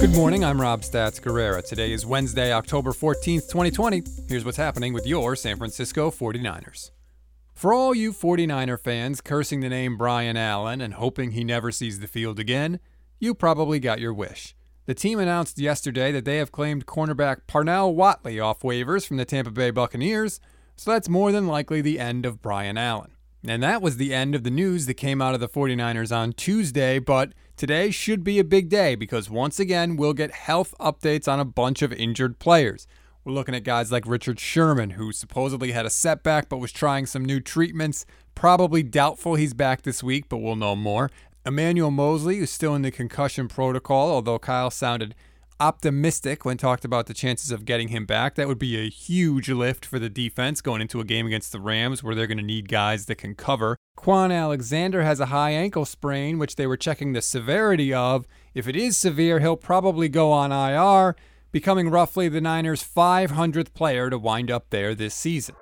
Good morning, I'm Rob Stats Guerrera. Today is Wednesday, October 14th, 2020. Here's what's happening with your San Francisco 49ers. For all you 49er fans cursing the name Brian Allen and hoping he never sees the field again, you probably got your wish. The team announced yesterday that they have claimed cornerback Parnell Motley off waivers from the Tampa Bay Buccaneers, so that's more than likely the end of Brian Allen. And that was the end of the news that came out of the 49ers on Tuesday, but today should be a big day because once again, we'll get health updates on a bunch of injured players. We're looking at guys like Richard Sherman, who supposedly had a setback but was trying some new treatments. Probably doubtful he's back this week, but we'll know more. Emmanuel Moseley, who's still in the concussion protocol, although Kyle sounded optimistic when talked about the chances of getting him back. That would be a huge lift for the defense going into a game against the Rams where they're going to need guys that can cover. Kwon Alexander has a high ankle sprain, which they were checking the severity of. If it is severe, he'll probably go on IR, becoming roughly the Niners' 500th player to wind up there this season.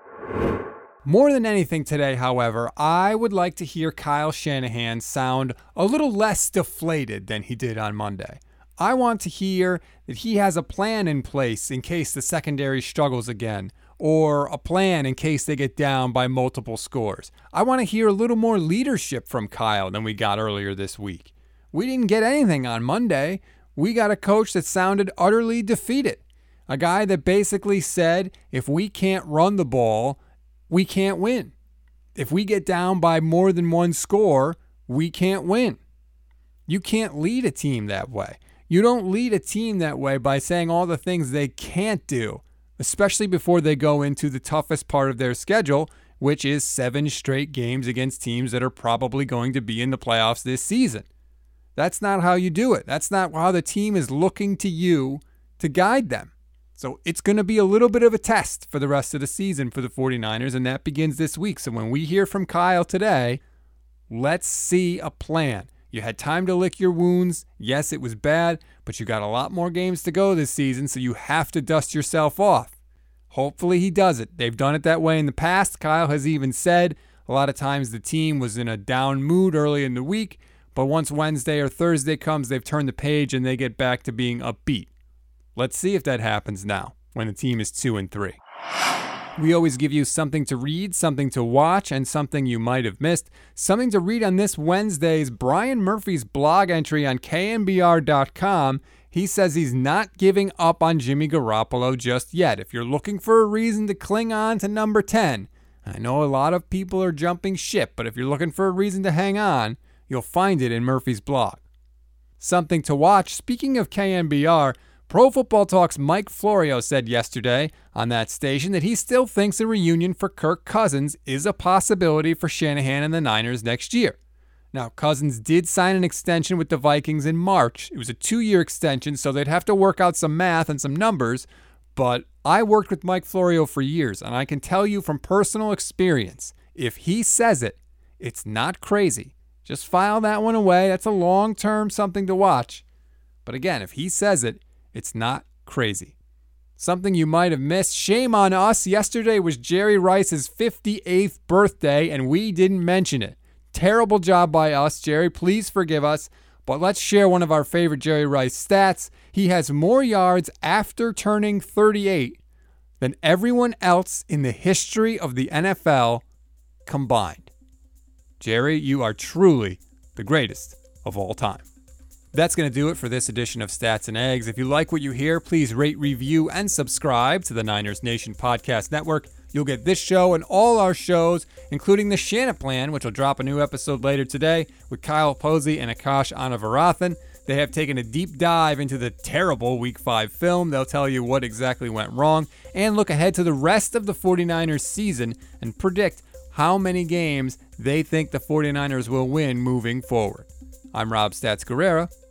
More than anything today, however, I would like to hear Kyle Shanahan sound a little less deflated than he did on Monday. I want to hear that he has a plan in place in case the secondary struggles again, or a plan in case they get down by multiple scores. I want to hear a little more leadership from Kyle than we got earlier this week. We didn't get anything on Monday. We got a coach that sounded utterly defeated. A guy that basically said, if we can't run the ball, we can't win. If we get down by more than one score, we can't win. You can't lead a team that way. You don't lead a team that way by saying all the things they can't do, especially before they go into the toughest part of their schedule, which is seven straight games against teams that are probably going to be in the playoffs this season. That's not how you do it. That's not how the team is looking to you to guide them. So it's going to be a little bit of a test for the rest of the season for the 49ers, and that begins this week. So when we hear from Kyle today, let's see a plan. You had time to lick your wounds. Yes, it was bad, but you got a lot more games to go this season, so you have to dust yourself off. Hopefully, he does it. They've done it that way in the past. Kyle has even said a lot of times the team was in a down mood early in the week, but once Wednesday or Thursday comes, they've turned the page and they get back to being upbeat. Let's see if that happens now when the team is 2 and 3. We always give you something to read, something to watch, and something you might have missed. Something to read on this Wednesday's Brian Murphy's blog entry on KNBR.com. He says he's not giving up on Jimmy Garoppolo just yet. If you're looking for a reason to cling on to number 10, I know a lot of people are jumping ship, but if you're looking for a reason to hang on, you'll find it in Murphy's blog. Something to watch. Speaking of KNBR, Pro Football Talk's Mike Florio said yesterday on that station that he still thinks a reunion for Kirk Cousins is a possibility for Shanahan and the Niners next year. Now, Cousins did sign an extension with the Vikings in March. It was a two year extension, so they'd have to work out some math and some numbers. But I worked with Mike Florio for years, and I can tell you from personal experience if he says it, it's not crazy. Just file that one away. That's a long term something to watch. But again, if he says it, it's not crazy. Something you might have missed. Shame on us. Yesterday was Jerry Rice's 58th birthday, and we didn't mention it. Terrible job by us, Jerry. Please forgive us. But let's share one of our favorite Jerry Rice stats. He has more yards after turning 38 than everyone else in the history of the NFL combined. Jerry, you are truly the greatest of all time. That's going to do it for this edition of Stats and Eggs. If you like what you hear, please rate, review, and subscribe to the Niners Nation Podcast Network. You'll get this show and all our shows, including the Shanaplan, which will drop a new episode later today with Kyle Posey and Akash Anavarathan. They have taken a deep dive into the terrible Week 5 film. They'll tell you what exactly went wrong and look ahead to the rest of the 49ers season and predict how many games they think the 49ers will win moving forward. I'm Rob Stats Guerrera.